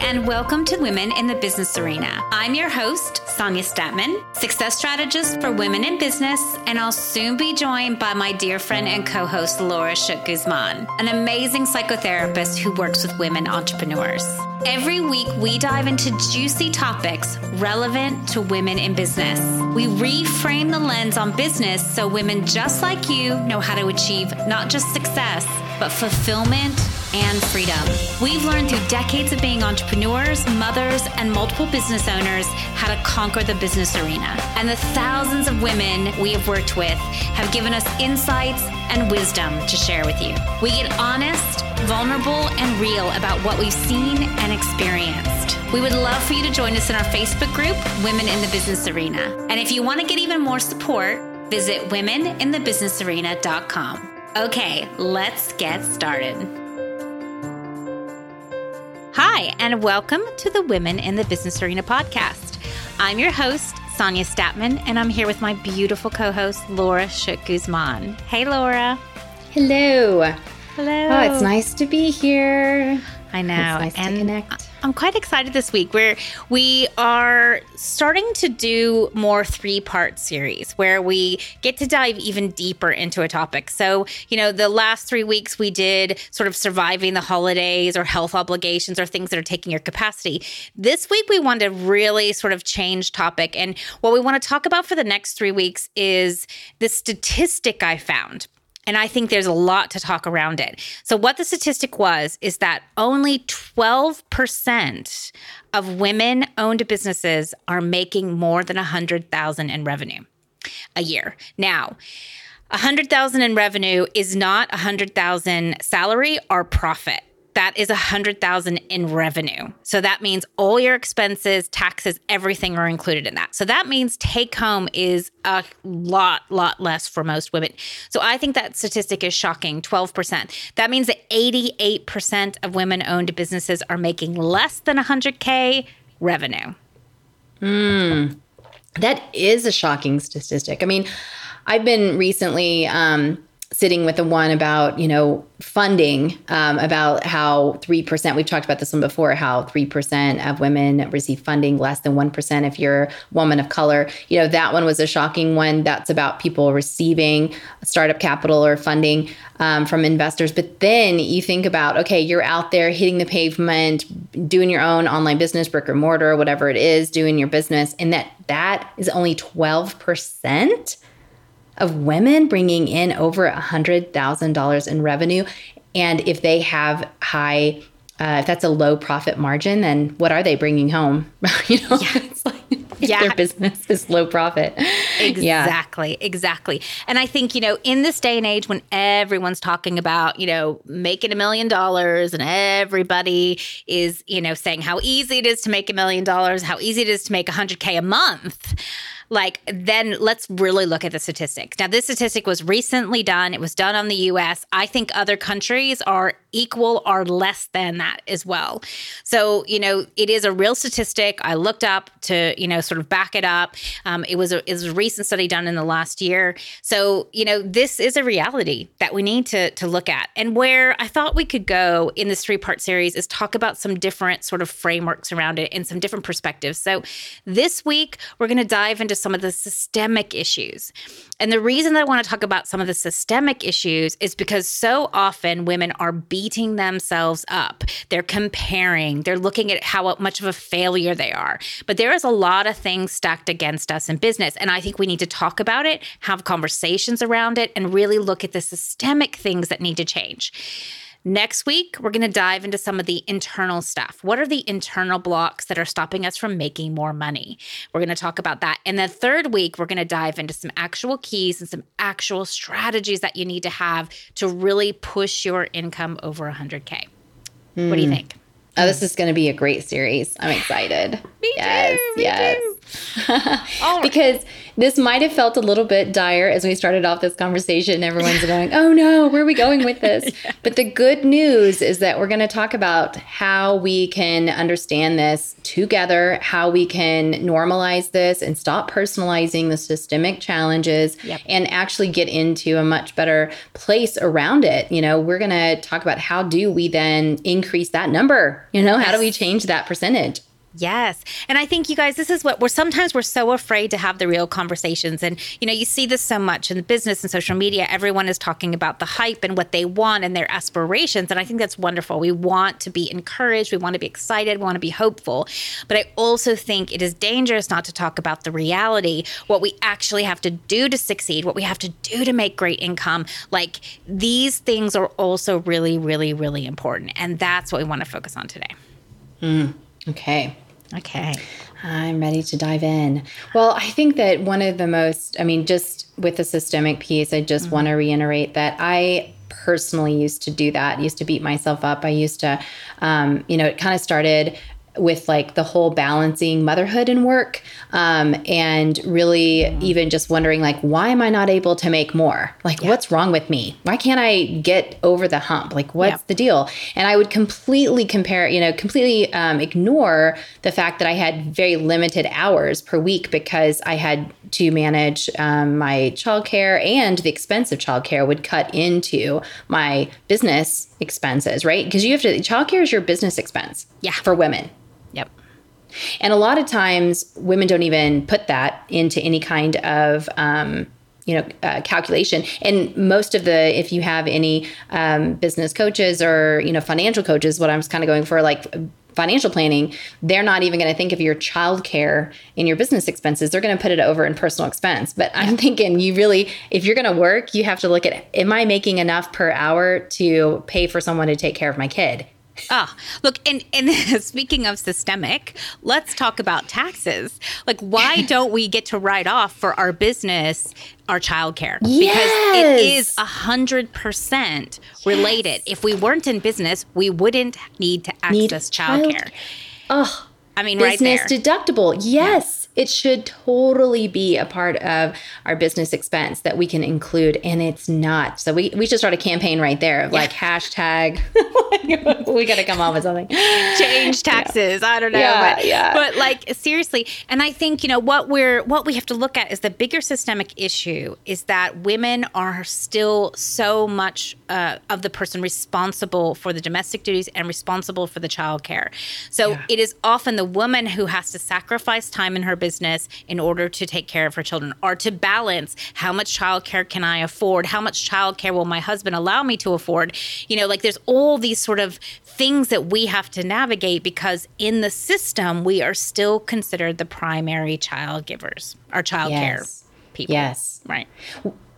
and welcome to Women in the Business Arena. I'm your host, Sonia Statman, success strategist for women in business, and I'll soon be joined by my dear friend and co host, Laura Shook Guzman, an amazing psychotherapist who works with women entrepreneurs. Every week, we dive into juicy topics relevant to women in business. We reframe the lens on business so women just like you know how to achieve not just success, but fulfillment and freedom. We've learned through decades of being entrepreneurs, mothers, and multiple business owners how to conquer the business arena. And the thousands of women we have worked with have given us insights and wisdom to share with you. We get honest, vulnerable, and real about what we've seen and experienced. We would love for you to join us in our Facebook group, Women in the Business Arena. And if you want to get even more support, visit womeninthebusinessarena.com. Okay, let's get started. Hi, and welcome to the Women in the Business Arena podcast. I'm your host, Sonia Statman, and I'm here with my beautiful co host, Laura Shook Guzman. Hey, Laura. Hello. Hello. Oh, it's nice to be here. I know. It's nice and to connect. I'm quite excited this week. Where we are starting to do more three part series where we get to dive even deeper into a topic. So, you know, the last three weeks we did sort of surviving the holidays or health obligations or things that are taking your capacity. This week we want to really sort of change topic. And what we want to talk about for the next three weeks is the statistic I found. And I think there's a lot to talk around it. So, what the statistic was is that only 12% of women owned businesses are making more than 100,000 in revenue a year. Now, 100,000 in revenue is not 100,000 salary or profit that is a hundred thousand in revenue. So that means all your expenses, taxes, everything are included in that. So that means take home is a lot, lot less for most women. So I think that statistic is shocking 12%. That means that 88% of women owned businesses are making less than 100K revenue. Hmm. That is a shocking statistic. I mean, I've been recently um, sitting with the one about, you know, funding, um, about how 3%, we've talked about this one before, how 3% of women receive funding, less than 1% if you're a woman of color. You know, that one was a shocking one. That's about people receiving startup capital or funding um, from investors. But then you think about, okay, you're out there hitting the pavement, doing your own online business, brick or mortar, whatever it is, doing your business, and that that is only 12% of women bringing in over a $100,000 in revenue. And if they have high, uh, if that's a low profit margin, then what are they bringing home? you know, Yeah. it's like Yeah. their business is low profit. Yeah. Exactly, exactly. And I think, you know, in this day and age when everyone's talking about, you know, making a million dollars and everybody is, you know, saying how easy it is to make a million dollars, how easy it is to make 100K a month. Like, then let's really look at the statistics. Now, this statistic was recently done. It was done on the US. I think other countries are equal or less than that as well. So, you know, it is a real statistic. I looked up to, you know, sort of back it up. Um, it was a it was a recent study done in the last year. So, you know, this is a reality that we need to to look at. And where I thought we could go in this three part series is talk about some different sort of frameworks around it and some different perspectives. So, this week we're going to dive into some of the systemic issues. And the reason that I want to talk about some of the systemic issues is because so often women are beating themselves up. They're comparing, they're looking at how much of a failure they are. But there is a lot of things stacked against us in business. And I think we need to talk about it, have conversations around it, and really look at the systemic things that need to change. Next week, we're going to dive into some of the internal stuff. What are the internal blocks that are stopping us from making more money? We're going to talk about that. And the third week, we're going to dive into some actual keys and some actual strategies that you need to have to really push your income over 100K. What do you hmm. think? Oh, this is going to be a great series. I'm excited. Me yes, too, me yes. too. because this might have felt a little bit dire as we started off this conversation. Everyone's going, oh no, where are we going with this? yeah. But the good news is that we're going to talk about how we can understand this together, how we can normalize this and stop personalizing the systemic challenges yep. and actually get into a much better place around it. You know, we're going to talk about how do we then increase that number? You know, how do we change that percentage? Yes. And I think you guys, this is what we're sometimes we're so afraid to have the real conversations. And, you know, you see this so much in the business and social media. Everyone is talking about the hype and what they want and their aspirations. And I think that's wonderful. We want to be encouraged. We want to be excited. We want to be hopeful. But I also think it is dangerous not to talk about the reality, what we actually have to do to succeed, what we have to do to make great income. Like these things are also really, really, really important. And that's what we want to focus on today. Mm. Okay. Okay. I'm ready to dive in. Well, I think that one of the most, I mean, just with the systemic piece, I just mm-hmm. want to reiterate that I personally used to do that, used to beat myself up. I used to, um, you know, it kind of started with like the whole balancing motherhood and work um, and really mm. even just wondering like why am i not able to make more like yeah. what's wrong with me why can't i get over the hump like what's yep. the deal and i would completely compare you know completely um, ignore the fact that i had very limited hours per week because i had to manage um, my childcare and the expense of childcare would cut into my business expenses right because you have to childcare is your business expense yeah for women. And a lot of times, women don't even put that into any kind of um, you know uh, calculation. And most of the if you have any um, business coaches or you know financial coaches what i'm kind of going for like financial planning they're not even going to think of your childcare in your business expenses. They're going to put it over in personal expense. But i'm thinking you really if you're going to work you have to look at am i making enough per hour to pay for someone to take care of my kid Ah, look, and and speaking of systemic, let's talk about taxes. Like, why don't we get to write off for our business our childcare? Yes. Because it is a hundred percent related. Yes. If we weren't in business, we wouldn't need to access childcare. Oh, I mean, business right there. deductible. Yes it should totally be a part of our business expense that we can include and it's not so we, we should start a campaign right there of yeah. like hashtag we gotta come up with something change taxes yeah. i don't know yeah, but, yeah. but like seriously and i think you know what we're what we have to look at is the bigger systemic issue is that women are still so much uh, of the person responsible for the domestic duties and responsible for the child care so yeah. it is often the woman who has to sacrifice time in her business business in order to take care of her children or to balance how much childcare can I afford? How much childcare will my husband allow me to afford? You know, like there's all these sort of things that we have to navigate because in the system, we are still considered the primary child givers, our child yes. care people. Yes. Right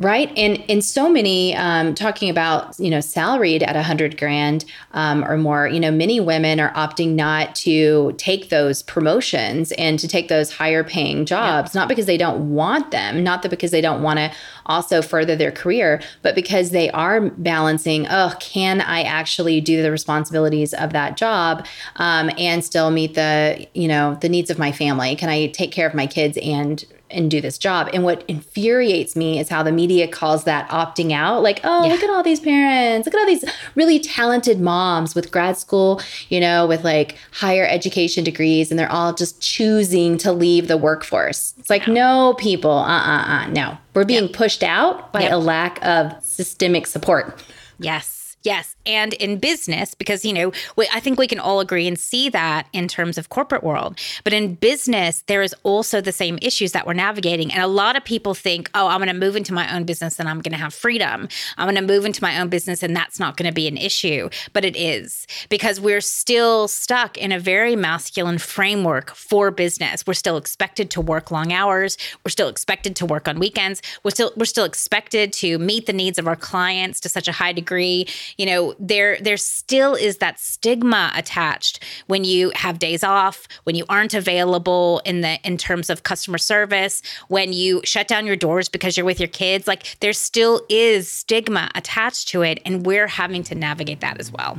right and in so many um, talking about you know salaried at a hundred grand um, or more you know many women are opting not to take those promotions and to take those higher paying jobs yeah. not because they don't want them not that because they don't want to also further their career but because they are balancing oh can i actually do the responsibilities of that job um, and still meet the you know the needs of my family can i take care of my kids and and do this job. And what infuriates me is how the media calls that opting out. Like, oh, yeah. look at all these parents. Look at all these really talented moms with grad school, you know, with like higher education degrees, and they're all just choosing to leave the workforce. It's like, no, people, uh uh uh, no. We're being yep. pushed out by yep. a lack of systemic support. Yes. Yes. And in business, because, you know, we, I think we can all agree and see that in terms of corporate world. But in business, there is also the same issues that we're navigating. And a lot of people think, oh, I'm going to move into my own business and I'm going to have freedom. I'm going to move into my own business and that's not going to be an issue. But it is because we're still stuck in a very masculine framework for business. We're still expected to work long hours. We're still expected to work on weekends. We're still, we're still expected to meet the needs of our clients to such a high degree you know there there still is that stigma attached when you have days off when you aren't available in the in terms of customer service when you shut down your doors because you're with your kids like there still is stigma attached to it and we're having to navigate that as well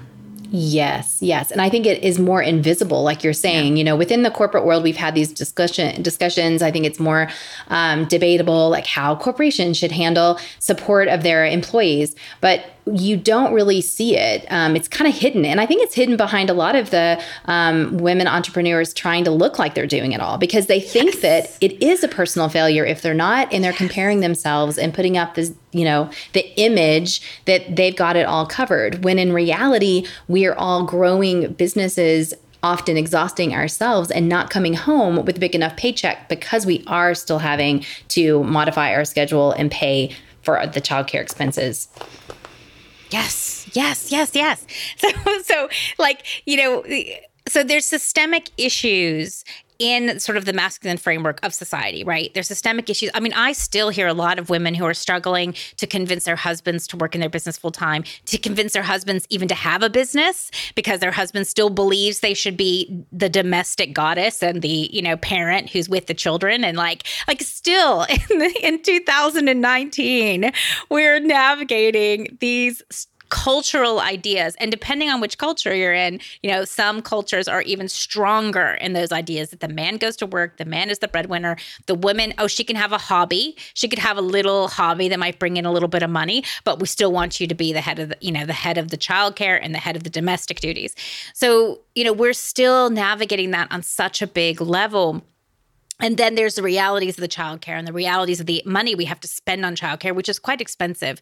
Yes, yes. And I think it is more invisible, like you're saying. Yeah. You know, within the corporate world, we've had these discussion discussions. I think it's more um, debatable, like how corporations should handle support of their employees. But you don't really see it. Um, it's kind of hidden. And I think it's hidden behind a lot of the um, women entrepreneurs trying to look like they're doing it all because they think yes. that it is a personal failure if they're not and they're yes. comparing themselves and putting up this, you know, the image that they've got it all covered. When in reality, we are all growing businesses often exhausting ourselves and not coming home with a big enough paycheck because we are still having to modify our schedule and pay for the childcare expenses. Yes, yes, yes, yes. So, so like, you know, so there's systemic issues in sort of the masculine framework of society, right? There's systemic issues. I mean, I still hear a lot of women who are struggling to convince their husbands to work in their business full time, to convince their husbands even to have a business because their husband still believes they should be the domestic goddess and the, you know, parent who's with the children and like like still in the, in 2019 we're navigating these cultural ideas. And depending on which culture you're in, you know, some cultures are even stronger in those ideas that the man goes to work, the man is the breadwinner, the woman, oh, she can have a hobby. She could have a little hobby that might bring in a little bit of money, but we still want you to be the head of the, you know, the head of the childcare and the head of the domestic duties. So, you know, we're still navigating that on such a big level and then there's the realities of the childcare and the realities of the money we have to spend on childcare, which is quite expensive.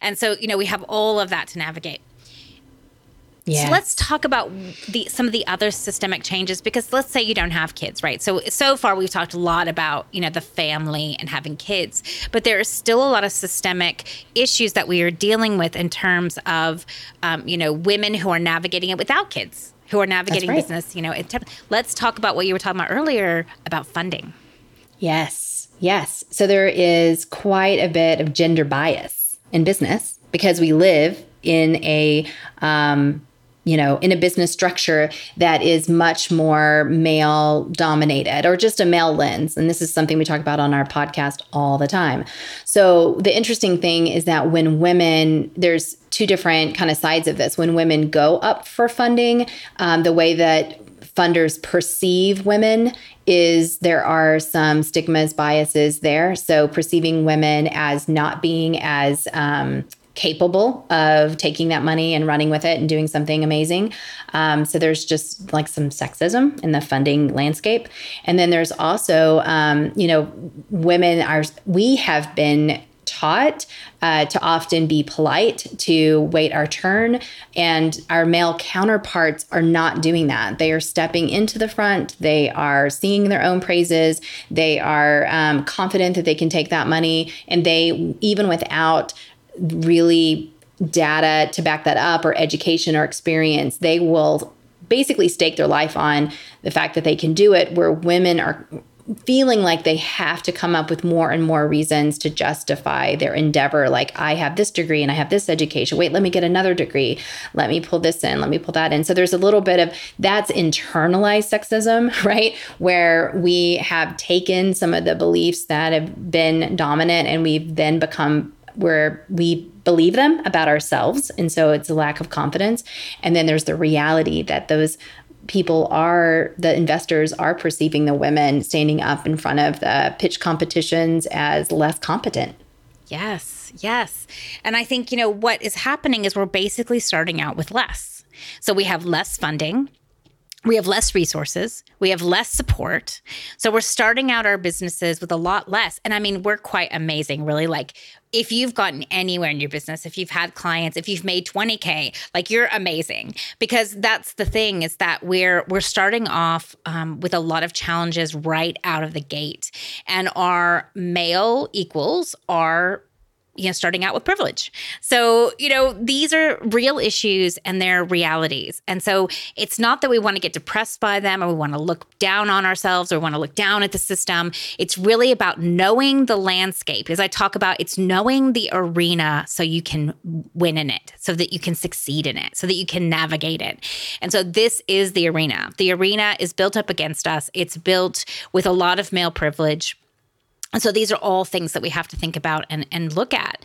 And so, you know, we have all of that to navigate. Yeah. So let's talk about the some of the other systemic changes because let's say you don't have kids, right? So so far we've talked a lot about, you know, the family and having kids, but there are still a lot of systemic issues that we are dealing with in terms of um, you know, women who are navigating it without kids who are navigating right. business. You know, let's talk about what you were talking about earlier about funding. Yes, yes. So there is quite a bit of gender bias in business because we live in a um, you know, in a business structure that is much more male dominated or just a male lens. And this is something we talk about on our podcast all the time. So the interesting thing is that when women, there's two different kind of sides of this. When women go up for funding, um, the way that funders perceive women is there are some stigmas biases there so perceiving women as not being as um, capable of taking that money and running with it and doing something amazing. Um, so there's just like some sexism in the funding landscape. And then there's also, um, you know, women are, we have been taught uh, to often be polite, to wait our turn. And our male counterparts are not doing that. They are stepping into the front, they are singing their own praises, they are um, confident that they can take that money. And they, even without really data to back that up or education or experience, they will basically stake their life on the fact that they can do it, where women are feeling like they have to come up with more and more reasons to justify their endeavor. Like, I have this degree and I have this education. Wait, let me get another degree. Let me pull this in. Let me pull that in. So there's a little bit of that's internalized sexism, right? Where we have taken some of the beliefs that have been dominant and we've then become where we believe them about ourselves. And so it's a lack of confidence. And then there's the reality that those people are, the investors are perceiving the women standing up in front of the pitch competitions as less competent. Yes, yes. And I think, you know, what is happening is we're basically starting out with less. So we have less funding we have less resources, we have less support. So we're starting out our businesses with a lot less. And I mean, we're quite amazing, really. Like, if you've gotten anywhere in your business, if you've had clients, if you've made 20k, like you're amazing because that's the thing is that we're we're starting off um, with a lot of challenges right out of the gate, and our male equals are you know starting out with privilege. So you know these are real issues and they're realities. And so it's not that we want to get depressed by them or we want to look down on ourselves or want to look down at the system. It's really about knowing the landscape. As i talk about it's knowing the arena so you can win in it so that you can succeed in it so that you can navigate it. And so this is the arena. The arena is built up against us. It's built with a lot of male privilege and so these are all things that we have to think about and, and look at.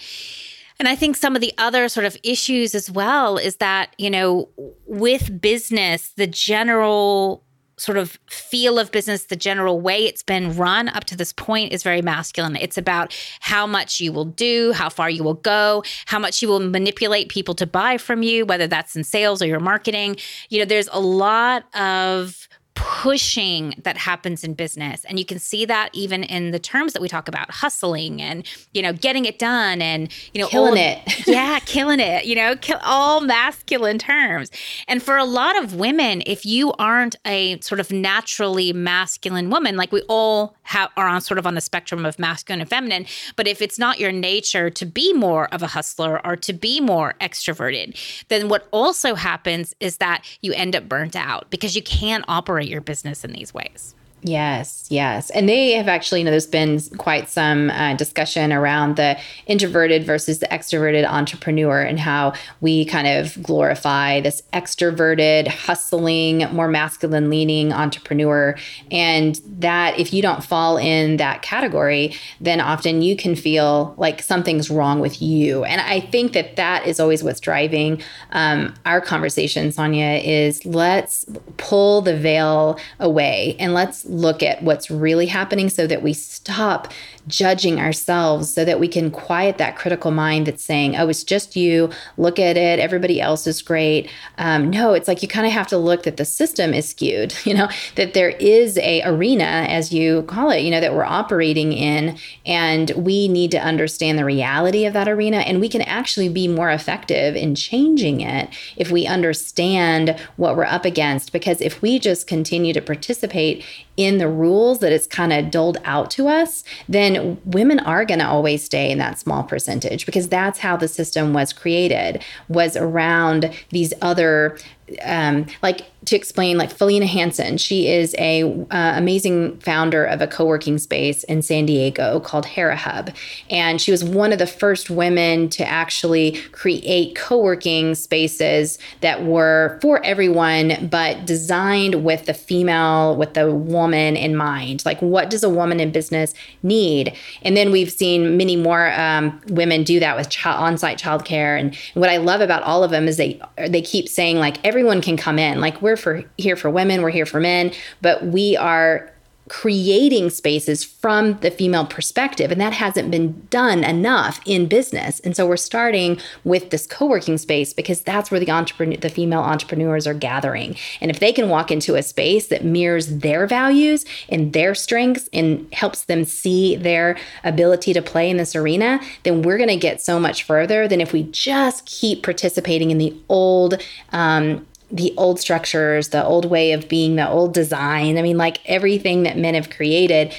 And I think some of the other sort of issues as well is that, you know, with business, the general sort of feel of business, the general way it's been run up to this point is very masculine. It's about how much you will do, how far you will go, how much you will manipulate people to buy from you, whether that's in sales or your marketing. You know, there's a lot of pushing that happens in business. And you can see that even in the terms that we talk about hustling and you know getting it done and you know killing it. Yeah killing it you know kill, all masculine terms. And for a lot of women if you aren't a sort of naturally masculine woman like we all have, are on sort of on the spectrum of masculine and feminine but if it's not your nature to be more of a hustler or to be more extroverted then what also happens is that you end up burnt out because you can't operate your business in these ways. Yes, yes. And they have actually, you know, there's been quite some uh, discussion around the introverted versus the extroverted entrepreneur and how we kind of glorify this extroverted, hustling, more masculine leaning entrepreneur. And that if you don't fall in that category, then often you can feel like something's wrong with you. And I think that that is always what's driving um, our conversation, Sonia, is let's pull the veil away and let's look at what's really happening so that we stop judging ourselves so that we can quiet that critical mind that's saying, oh, it's just you. Look at it. Everybody else is great. Um, no, it's like you kind of have to look that the system is skewed, you know, that there is a arena, as you call it, you know, that we're operating in. And we need to understand the reality of that arena. And we can actually be more effective in changing it if we understand what we're up against. Because if we just continue to participate in the rules that it's kind of doled out to us, then women are going to always stay in that small percentage because that's how the system was created was around these other um, like to explain like Felena Hanson, she is a uh, amazing founder of a co-working space in San Diego called Hera Hub, and she was one of the first women to actually create co-working spaces that were for everyone, but designed with the female, with the woman in mind. Like, what does a woman in business need? And then we've seen many more um, women do that with child, on-site childcare. And, what I love about all of them is they they keep saying like everyone can come in. Like we're for here for women, we're here for men, but we are creating spaces from the female perspective and that hasn't been done enough in business. And so we're starting with this co-working space because that's where the entrepreneur the female entrepreneurs are gathering. And if they can walk into a space that mirrors their values and their strengths and helps them see their ability to play in this arena then we're going to get so much further than if we just keep participating in the old um, the old structures, the old way of being, the old design. I mean, like everything that men have created,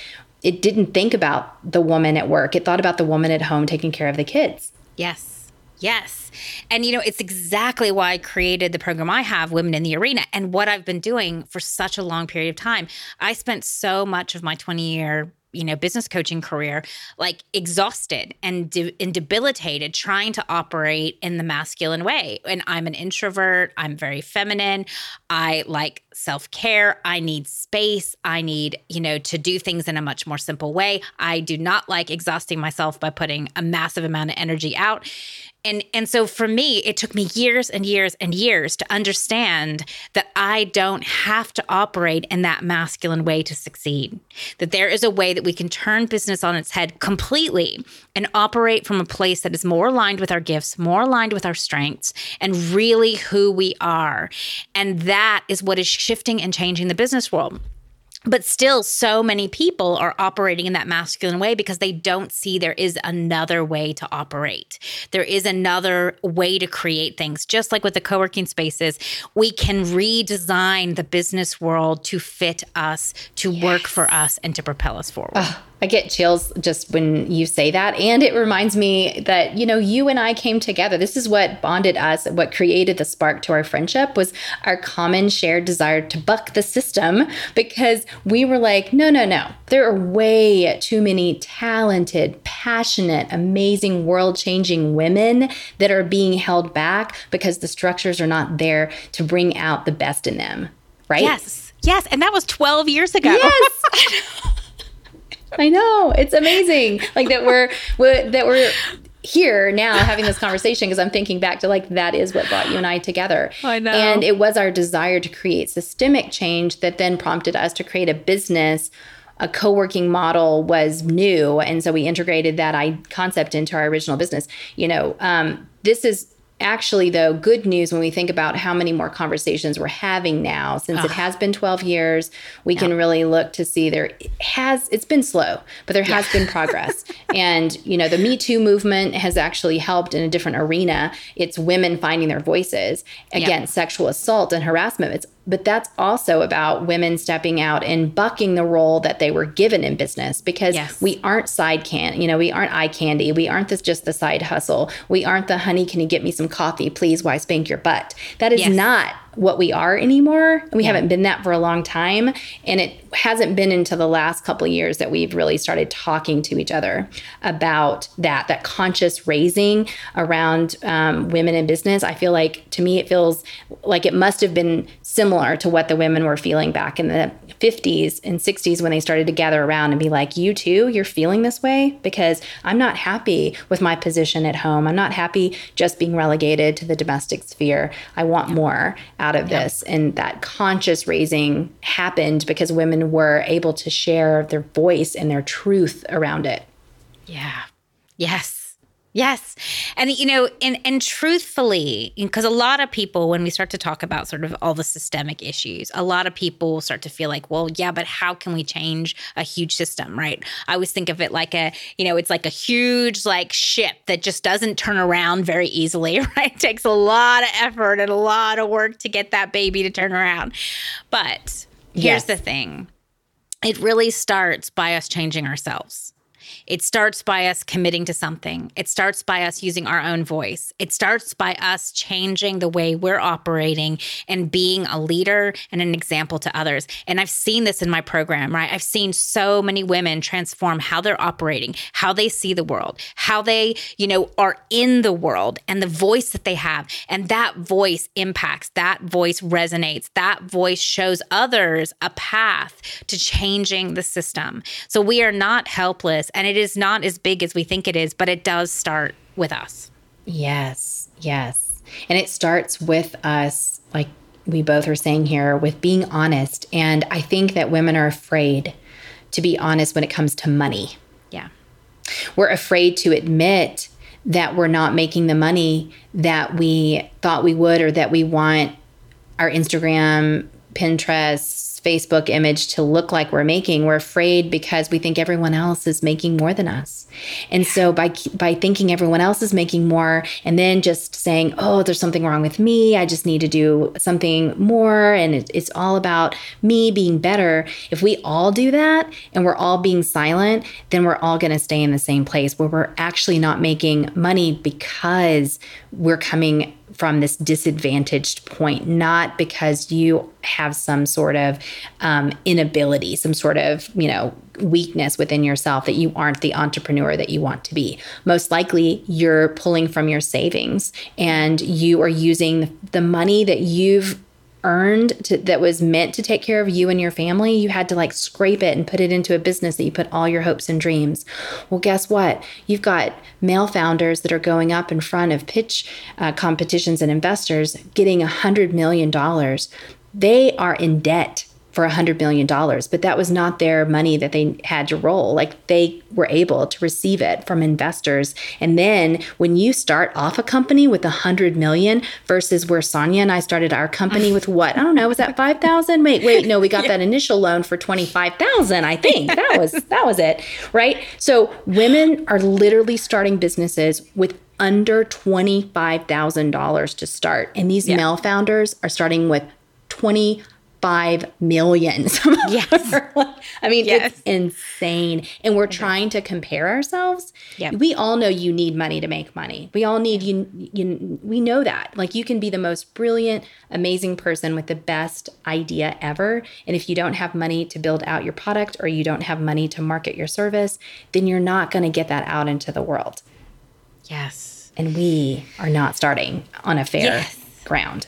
it didn't think about the woman at work. It thought about the woman at home taking care of the kids. Yes. Yes. And you know, it's exactly why I created the program I have, Women in the Arena, and what I've been doing for such a long period of time. I spent so much of my 20 year you know business coaching career like exhausted and, de- and debilitated trying to operate in the masculine way. And i'm an introvert. I'm very feminine. I like self-care. I need space. I need you know to do things in a much more simple way. I do not like exhausting myself by putting a massive amount of energy out and and so for me it took me years and years and years to understand that i don't have to operate in that masculine way to succeed. That there is a way that we can turn business on its head completely and operate from a place that is more aligned with our gifts more aligned with our strengths and really who we are. And that is what is shifting and changing the business world but still so many people are operating in that masculine way because they don't see there is another way to operate. There is another way to create things. Just like with the co-working spaces we can redesign the business world to fit us to yes. work for us and to propel us forward. Uh, I get chills just when you say that. And it reminds me that, you know, you and I came together. This is what bonded us, what created the spark to our friendship was our common shared desire to buck the system because we were like, no, no, no. There are way too many talented, passionate, amazing, world changing women that are being held back because the structures are not there to bring out the best in them. Right? Yes. Yes. And that was 12 years ago. Yes. I know. It's amazing. Like that we're, we're that we're here now having this conversation because I'm thinking back to like that is what brought you and I together. I know. And it was our desire to create systemic change that then prompted us to create a business. A co-working model was new, and so we integrated that I- concept into our original business. You know, um, this is actually though good news when we think about how many more conversations we're having now since it ah. has been 12 years we can really look to see there has it's been slow but there has been progress. And you know the me too movement has actually helped in a different arena. It's women finding their voices. Against sexual assault and harassment it's but that's also about women stepping out and bucking the role that they were given in business because Yes. we aren't side can you know we aren't eye candy. We aren't this just the side hustle. We aren't the honey can you get me some coffee please? Why spank your butt? That is Yes. not what we are anymore. And we haven't been that for a long time and it hasn't been until the last couple of years that we've really started talking to each other about that that conscious raising around um, women in business. I feel like to me it feels like it must have been similar to what the women were feeling back in the 50s and 60s when they started to gather around and be like you too you're feeling this way? Because i'm not happy with my position at home. I'm not happy just being relegated to the domestic sphere. I want more out of this. And that conscious raising happened because women were able to share their voice and their truth around it. Yeah. Yes. Yes. And you know, and and truthfully, because a lot of people when we start to talk about sort of all the systemic issues, a lot of people start to feel like, well, yeah, but how can we change a huge system, right? I always think of it like a, you know, it's like a huge like ship that just doesn't turn around very easily, right? It takes a lot of effort and a lot of work to get that baby to turn around. But Yes. here's the thing. It really starts by us changing ourselves. It starts by us committing to something. It starts by us using our own voice. It starts by us changing the way we're operating and being a leader and an example to others. And I've seen this in my program, right? I've seen so many women transform how they're operating, how they see the world, how they, you know, are in the world and the voice that they have. And that voice impacts, that voice resonates, that voice shows others a path to changing the system. So we are not helpless and it is not as big as we think it is, but it does start with us. Yes, yes. And it starts with us, like we both are saying here, with being honest. And I think that women are afraid to be honest when it comes to money. Yeah. We're afraid to admit that we're not making the money that we thought we would or that we want our Instagram, Pinterest, Facebook image to look like we're making. We're afraid because we think everyone else is making more than us. And so by by thinking everyone else is making more and then just saying, "Oh, there's something wrong with me. I just need to do something more and it, it's all about me being better." If we all do that and we're all being silent, then we're all going to stay in the same place where we're actually not making money because we're coming from this disadvantaged point, not because you have some sort of um, inability, some sort of, you know, weakness within yourself that you aren't the entrepreneur that you want to be. Most likely, you're pulling from your savings and you are using the money that you've earned to, that was meant to take care of you and your family, you had to like scrape it and put it into a business that you put all your hopes and dreams. Well, guess what? You've got male founders that are going up in front of pitch uh, competitions and investors getting a hundred million dollars. They are in debt for a hundred million dollars, but that was not their money that they had to roll. Like they were able to receive it from investors. And then when you start off a company with a hundred million versus where Sonia and I started our company with what? I don't know, was that five thousand? Wait, wait, no, we got that initial loan for twenty five thousand, I think. That was that was it. Right? So women are literally starting businesses with under $25,000 to start. And these male founders are starting with 25 million. Some Yes. like- I mean, Yes. it's insane. And we're trying to compare ourselves. Yep. We all know you need money to make money. We all need you, you. We know that. Like you can be the most brilliant, amazing person with the best idea ever. And if you don't have money to build out your product or you don't have money to market your service, then you're not going to get that out into the world. Yes. And we are not starting on a fair Yes. ground.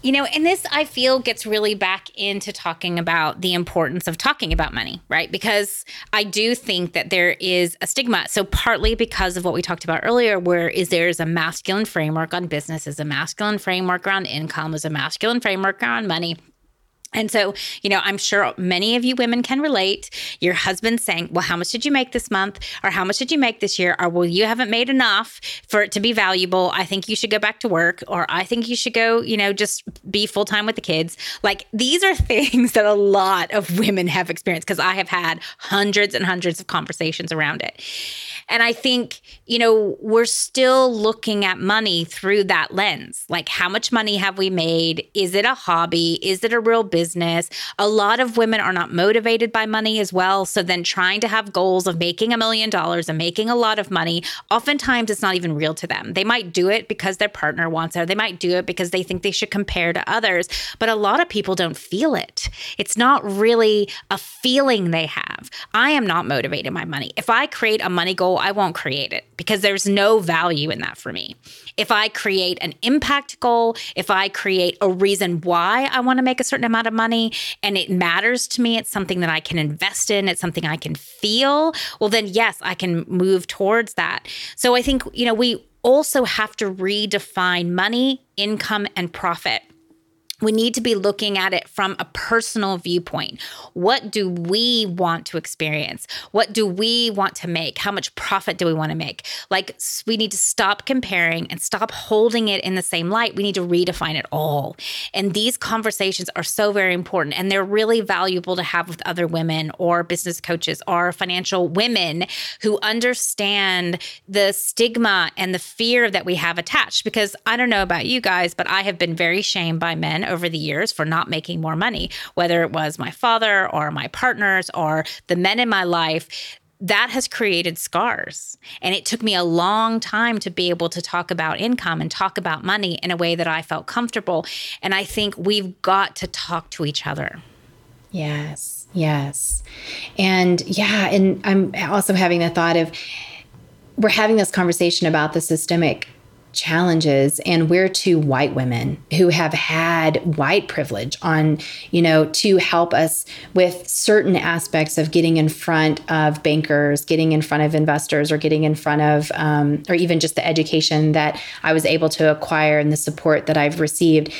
You know, and this I feel gets really back into talking about the importance of talking about money, right? Because I do think that there is a stigma. So partly because of what we talked about earlier, where is there's a masculine framework on business, is a masculine framework around income, is a masculine framework around money. And so, you know, I'm sure many of you women can relate. Your husband saying, Well, how much did you make this month? Or how much did you make this year? Or, Well, you haven't made enough for it to be valuable. I think you should go back to work. Or, I think you should go, you know, just be full time with the kids. Like, these are things that a lot of women have experienced because I have had hundreds and hundreds of conversations around it. And I think, you know, we're still looking at money through that lens. Like, how much money have we made? Is it a hobby? Is it a real business? A lot of women are not motivated by money as well. So then trying to have goals of making a million dollars and making a lot of money, oftentimes it's not even real to them. They might do it because their partner wants it, or they might do it because they think they should compare to others. But a lot of people don't feel it. It's not really a feeling they have. I am not motivated by money. If I create a money goal, I won't create it because there's no value in that for me. If I create an impact goal, if I create a reason why I want to make a certain amount of money and it matters to me, it's something that I can invest in, it's something I can feel, well, then yes, I can move towards that. So I think, you know, we also have to redefine money, income, and profit we need to be looking at it from a personal viewpoint. What do we want to experience? What do we want to make? How much profit do we want to make? Like, we need to stop comparing and stop holding it in the same light. We need to redefine it all. And these conversations are so very important and they're really valuable to have with other women or business coaches or financial women who understand the stigma and the fear that we have attached. Because I don't know about you guys, but I have been very shamed by men over the years for not making more money, whether it was my father or my partners or the men in my life that has created scars. And it took me a long time to be able to talk about income and talk about money in a way that I felt comfortable. And I think we've got to talk to each other. Yes, yes. And yeah, and I'm also having the thought of we're having this conversation about the systemic challenges and we're two white women who have had white privilege on you know to help us with certain aspects of getting in front of bankers getting in front of investors or getting in front of um, or even just the education that i was able to acquire and the support that i've received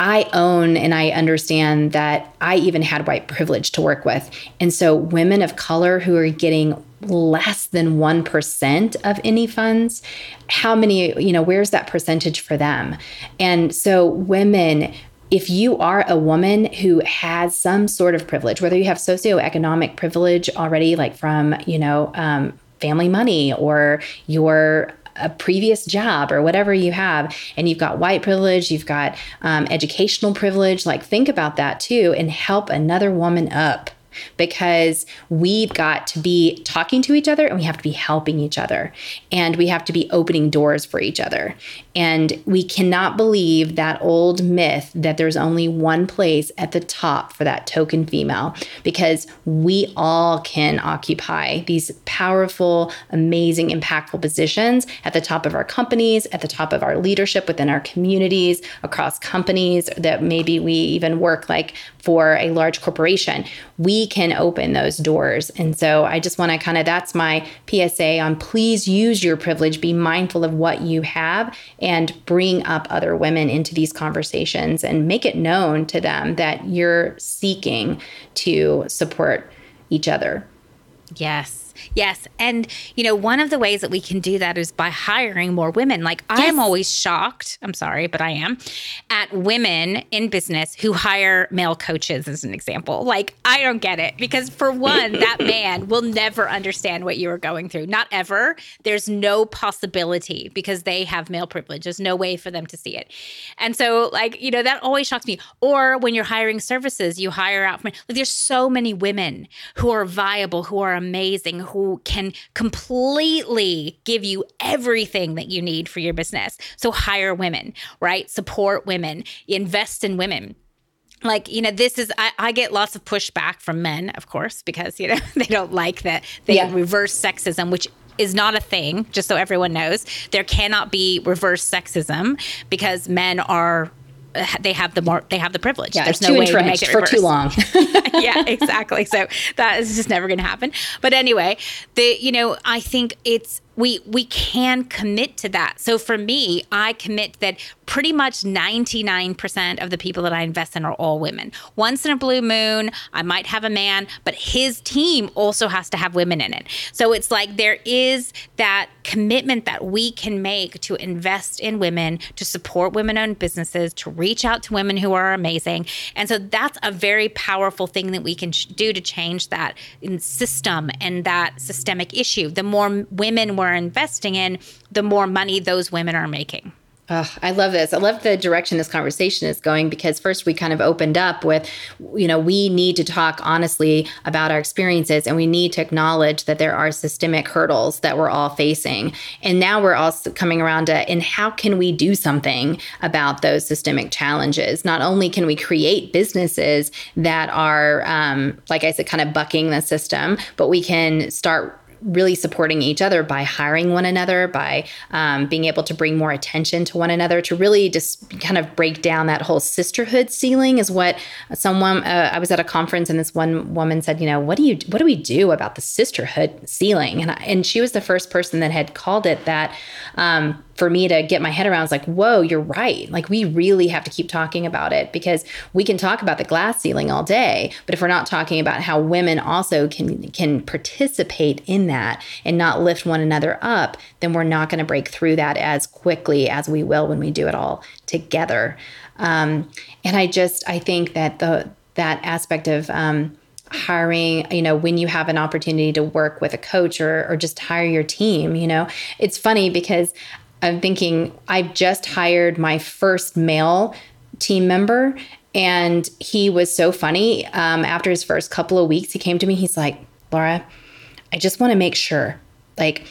I own and I understand that I even had white privilege to work with. And so, women of color who are getting less than 1% of any funds, how many, you know, where's that percentage for them? And so, women, if you are a woman who has some sort of privilege, whether you have socioeconomic privilege already, like from, you know, um, family money or your a previous job or whatever you have, and you've got white privilege, you've got um, educational privilege, like think about that too and help another woman up because we've got to be talking to each other and we have to be helping each other and we have to be opening doors for each other. And we cannot believe that old myth that there's only one place at the top for that token female because we all can occupy these powerful, amazing, impactful positions at the top of our companies, at the top of our leadership within our communities, across companies that maybe we even work like for a large corporation. We can open those doors. And so I just want to kind of that's my PSA on please use your privilege, be mindful of what you have and bring up other women into these conversations and make it known to them that you're seeking to support each other. Yes. Yes. And, you know, one of the ways that we can do that is by hiring more women. Like, yes. I am always shocked, I'm sorry, but I am, at women in business who hire male coaches, as an example. Like, I don't get it because, for one, that man will never understand what you are going through. Not ever. There's no possibility because they have male privilege. There's no way for them to see it. And so, like, you know, that always shocks me. Or when you're hiring services, you hire out from, like, there's so many women who are viable, who are amazing, who can completely give you everything that you need for your business. So hire women, right? Support women, invest in women like you know this is I, I, get lots of pushback from men of course because you know they don't like that they yeah. reverse sexism which is not a thing just so everyone knows there cannot be reverse sexism because men are they have the more they have the privilege. Yeah, There's no too way to make it for too long. yeah, exactly. So that is just never going to happen. But anyway, the you know, I think it's we we can commit to that. So for me, I commit that pretty much 99% of the people that I invest in are all women. Once in a blue moon, I might have a man, but his team also has to have women in it. So it's like there is that commitment that we can make to invest in women, to support women owned businesses, to reach out to women who are amazing. And so that's a very powerful thing that we can do to change that system and that systemic issue. The more women we're investing in, the more money those women are making. Oh, I love this. I love the direction this conversation is going because first we kind of opened up with, you know, we need to talk honestly about our experiences and we need to acknowledge that there are systemic hurdles that we're all facing. And now we're also coming around to, and how can we do something about those systemic challenges? Not only can we create businesses that are, um, like I said, kind of bucking the system, but we can start really supporting each other by hiring one another, by um, being able to bring more attention to one another, to really just kind of break down that whole sisterhood ceiling is what someone. Uh, I was at a conference and this one woman said, you know, what do you what do we do about the sisterhood ceiling? And I, and she was the first person that had called it that. Um, for me to get my head around, I was like, whoa, you're right. Like, we really have to keep talking about it because we can talk about the glass ceiling all day, but if we're not talking about how women also can can participate in that and not lift one another up, then we're not going to break through that as quickly as we will when we do it all together. Um, and I just I think that the that aspect of um, hiring you know when you have an opportunity to work with a coach or, or just hire your team you know it's funny because I'm thinking I've just hired my first male team member, and he was so funny. Um, after his first couple of weeks, he came to me. He's like, Laura, I just want to make sure, like,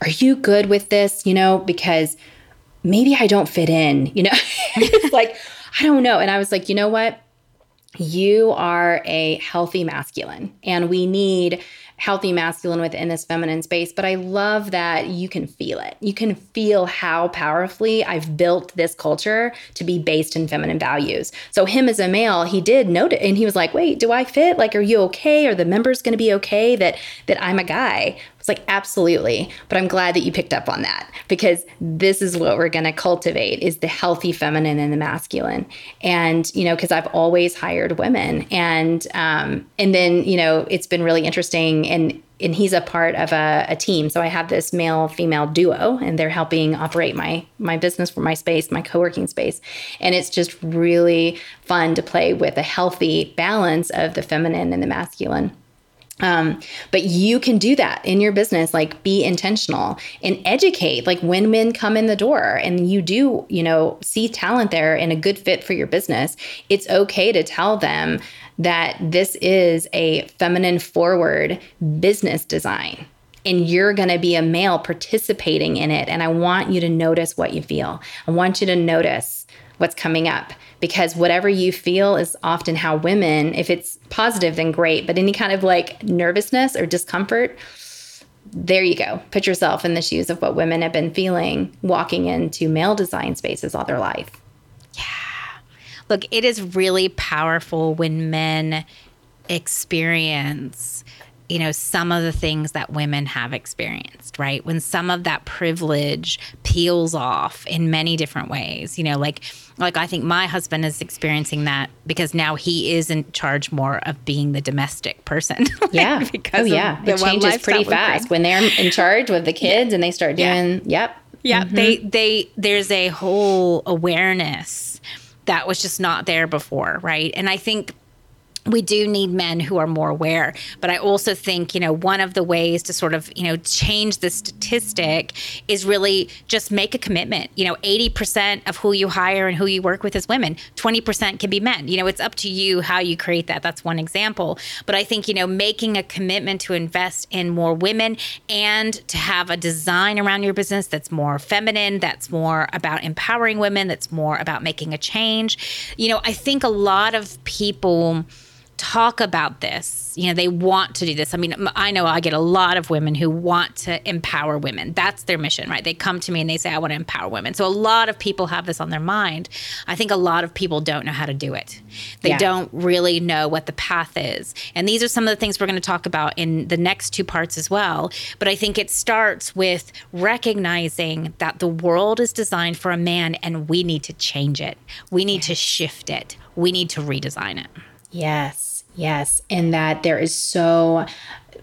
are you good with this? You know, because maybe I don't fit in. You know, it's like I don't know. And I was like, you know what? You are a healthy masculine, and we need healthy masculine within this feminine space, but I love that you can feel it. You can feel how powerfully I've built this culture to be based in feminine values. So him as a male, he did note it and he was like, "Wait, do I fit? Like are you okay? Are the members going to be okay that that I'm a guy?" It's like, absolutely. But I'm glad that you picked up on that because this is what we're going to cultivate is the healthy feminine and the masculine. And, you know, because I've always hired women. And, um, and then, you know, it's been really interesting. And, and he's a part of a, a team. So I have this male female duo and they're helping operate my, my business for my space, my co-working space. And it's just really fun to play with a healthy balance of the feminine and the masculine. Um, but you can do that in your business, like be intentional and educate. Like when men come in the door and you do, you know, see talent there and a good fit for your business, it's okay to tell them that this is a feminine forward business design and you're going to be a male participating in it. And I want you to notice what you feel. I want you to notice what's coming up because whatever you feel is often how women, if it's positive, then great. But any kind of like nervousness or discomfort, there you go. Put yourself in the shoes of what women have been feeling walking into male design spaces all their life. Yeah. Look, it is really powerful when men experience you know some of the things that women have experienced right? When some of that privilege peels off in many different ways you know like like i think my husband is experiencing that because now he is in charge more of being the domestic person. Like yeah. Because oh yeah. it changes pretty fast. When they're in charge with the kids yeah. and they start doing yeah. yep. Yeah mm-hmm. they they there's a whole awareness that was just not there before right? And i think we do need men who are more aware. But I also think, you know, one of the ways to sort of, you know, change the statistic is really just make a commitment. You know, 80% of who you hire and who you work with is women, 20% can be men. You know, it's up to you how you create that. That's one example. But I think, you know, making a commitment to invest in more women and to have a design around your business that's more feminine, that's more about empowering women, that's more about making a change. You know, I think a lot of people talk about this, you know, they want to do this. I mean, I know I get a lot of women who want to empower women. That's their mission, right? They come to me and they say, I want to empower women. So a lot of people have this on their mind. I think a lot of people don't know how to do it. They yeah. don't really know what the path is. And these are some of the things we're going to talk about in the next two parts as well. But I think it starts with recognizing that the world is designed for a man and we need to change it. We need to shift it. We need to redesign it. Yes, yes. And that there is so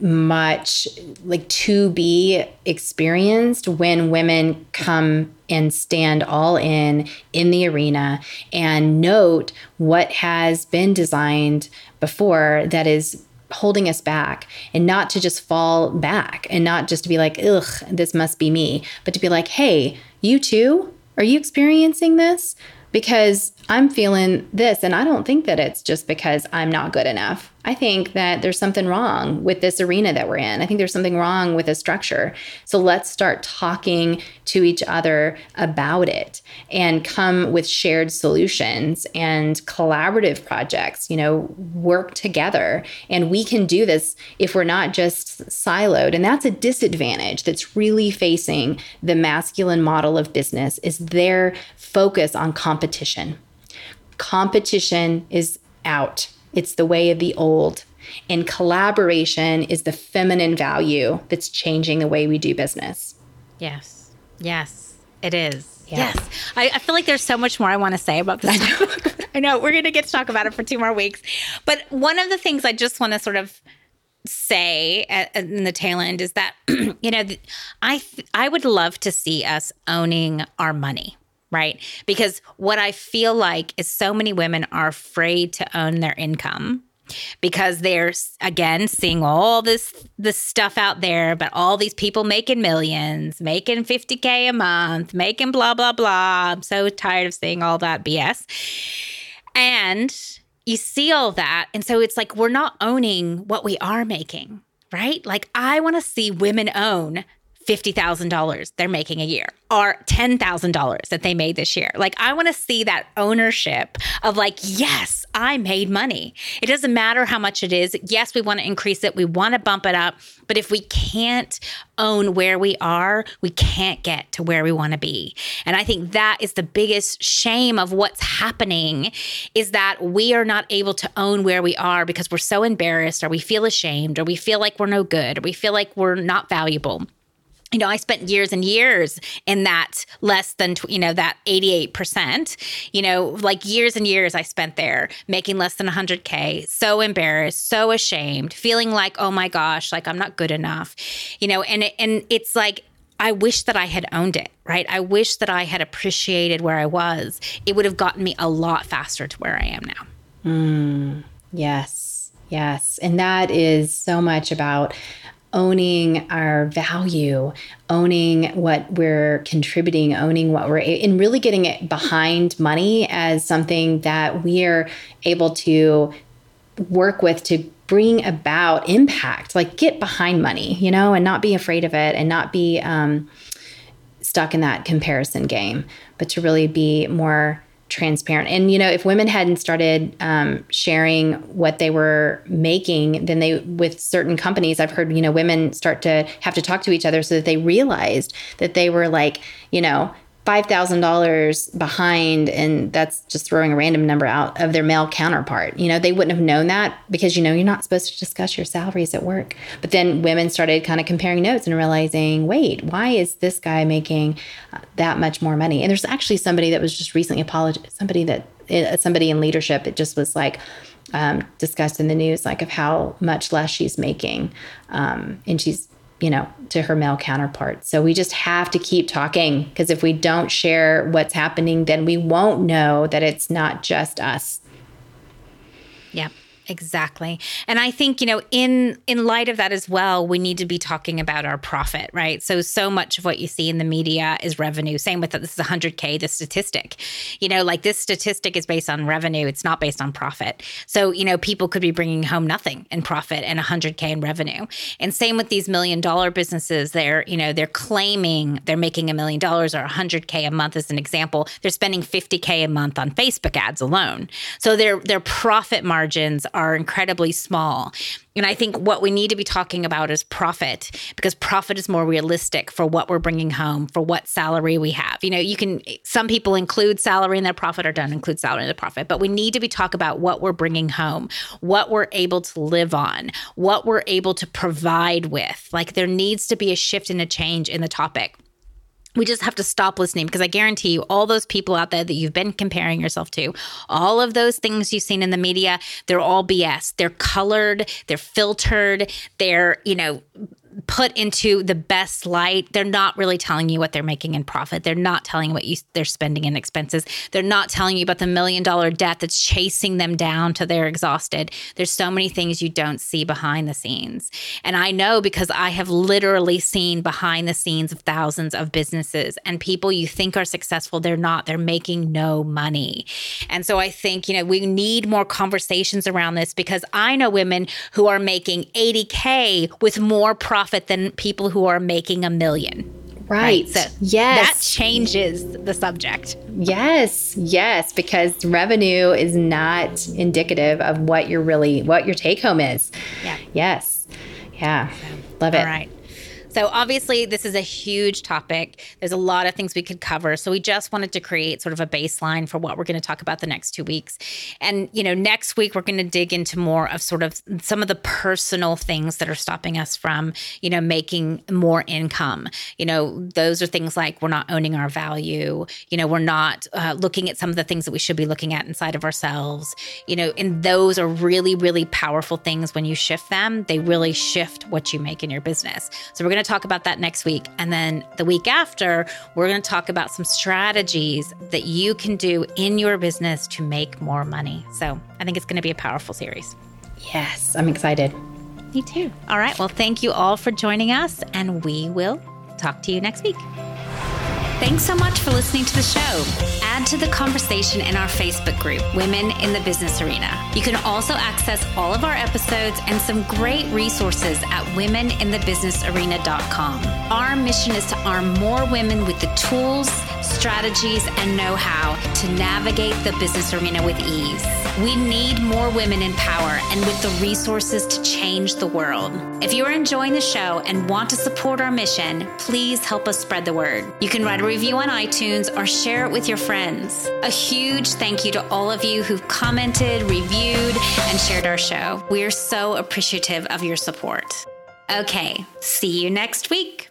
much like to be experienced when women come and stand all in in the arena and note what has been designed before that is holding us back and not to just fall back and not just to be like ugh this must be me but to be like hey you too are you experiencing this because I'm feeling this. And I don't think that it's just because I'm not good enough. I think that there's something wrong with this arena that we're in. I think there's something wrong with the structure. So let's start talking to each other about it and come with shared solutions and collaborative projects, you know, work together. And we can do this if we're not just siloed. And that's a disadvantage that's really facing the masculine model of business is their focus on competition. Competition is out it's the way of the old. And collaboration is the feminine value that's changing the way we do business. Yes. Yes, it is. Yeah. Yes. I, I, feel like there's so much more I want to say about this. I know, I know we're going to get to talk about it for two more weeks. But one of the things I just want to sort of say at, in the tail end is that, you know, I, I would love to see us owning our money right? Because what I feel like is so many women are afraid to own their income because they're again seeing all this this stuff out there but all these people making millions making 50k a month making blah blah blah. I'm so tired of seeing all that bs and you see all that and so it's like we're not owning what we are making right? Like i want to see women own $50,000 they're making a year or $10,000 that they made this year. Like, I want to see that ownership of, like, yes, I made money. It doesn't matter how much it is. Yes, we want to increase it, we want to bump it up. But if we can't own where we are, we can't get to where we want to be. And I think that is the biggest shame of what's happening is that we are not able to own where we are because we're so embarrassed or we feel ashamed or we feel like we're no good or we feel like we're not valuable you know, I spent years and years in that less than, you know, that 88%, you know, like years and years I spent there making less than 100K, so embarrassed, so ashamed, feeling like, oh my gosh, like I'm not good enough, you know, and, it, and it's like, I wish that I had owned it, right? I wish that I had appreciated where I was. It would have gotten me a lot faster to where I am now. Mm, yes, yes. And that is so much about owning our value, owning what we're contributing, owning what we're, and really getting it behind money as something that we are able to work with to bring about impact. Like get behind money, you know, and not be afraid of it and not be um, stuck in that comparison game, but to really be more transparent. And you know, if women hadn't started um, sharing what they were making, then they with certain companies, I've heard you know women start to have to talk to each other so that they realized that they were like you know $5,000 behind, and that's just throwing a random number out of their male counterpart. You know, they wouldn't have known that because, you know, you're not supposed to discuss your salaries at work. But then women started kind of comparing notes and realizing, wait, why is this guy making uh, that much more money? And there's actually somebody that was just recently apologized, somebody that, uh, somebody in leadership, it just was like, um, discussed in the news, like of how much less she's making. Um, and she's you know, to her male counterpart. So we just have to keep talking because if we don't share what's happening, then we won't know that it's not just us. Yep. Exactly. And I think, you know, in in light of that as well, we need to be talking about our profit, right? So so much of what you see in the media is revenue. Same with this is 100k the statistic. You know, like this statistic is based on revenue, it's not based on profit. So, you know, people could be bringing home nothing in profit and 100k in revenue. And same with these million dollar businesses, they're, you know, they're claiming they're making a million dollars or 100k a month as an example. They're spending 50k a month on Facebook ads alone. So their their profit margins are are incredibly small. And I think what we need to be talking about is profit because profit is more realistic for what we're bringing home, for what salary we have. You know, you can, some people include salary in their profit or don't include salary in their profit, but we need to be talking about what we're bringing home, what we're able to live on, what we're able to provide with. Like there needs to be a shift and a change in the topic we just have to stop listening because I guarantee you, all those people out there that you've been comparing yourself to, all of those things you've seen in the media, they're all BS. They're colored, they're filtered, they're, you know, put into the best light they're not really telling you what they're making in profit. They're not telling what you, they're spending in expenses. They're not telling you about the million dollar debt that's chasing them down to they're exhausted. There's so many things you don't see behind the scenes. And i know because i have literally seen behind the scenes of thousands of businesses and people you think are successful they're not. They're making no money. And so i think you know we need more conversations around this because i know women who are making 80k with more profit profit than people who are making a million. Right. right. So yes. that changes the subject. Yes. Yes. Because revenue is not indicative of what your really what your take home is. Yeah. Yes. Yeah. Love it. All right. So, obviously, this is a huge topic. There's a lot of things we could cover. So, we just wanted to create sort of a baseline for what we're going to talk about the next two weeks. And, you know, next week, we're going to dig into more of sort of some of the personal things that are stopping us from, you know, making more income. You know, those are things like we're not owning our value, you know, we're not uh, looking at some of the things that we should be looking at inside of ourselves, you know, and those are really, really powerful things when you shift them. They really shift what you make in your business. So, we're going to to talk about that next week. And then the week after, we're going to talk about some strategies that you can do in your business to make more money. So I think it's going to be a powerful series. Yes, I'm excited. Me too. All right. Well, thank you all for joining us, and we will talk to you next week. Thanks so much for listening to the show. Add to the conversation in our Facebook group, Women in the Business Arena. You can also access all of our episodes and some great resources at womeninthebusinessarena.com. Our mission is to arm more women with the tools, strategies, and know how to navigate the business arena with ease. We need more women in power and with the resources to change the world. If you are enjoying the show and want to support our mission, please help us spread the word. You can write a review on iTunes or share it with your friends. A huge thank you to all of you who've commented, reviewed, and shared our show. We are so appreciative of your support. Okay, see you next week.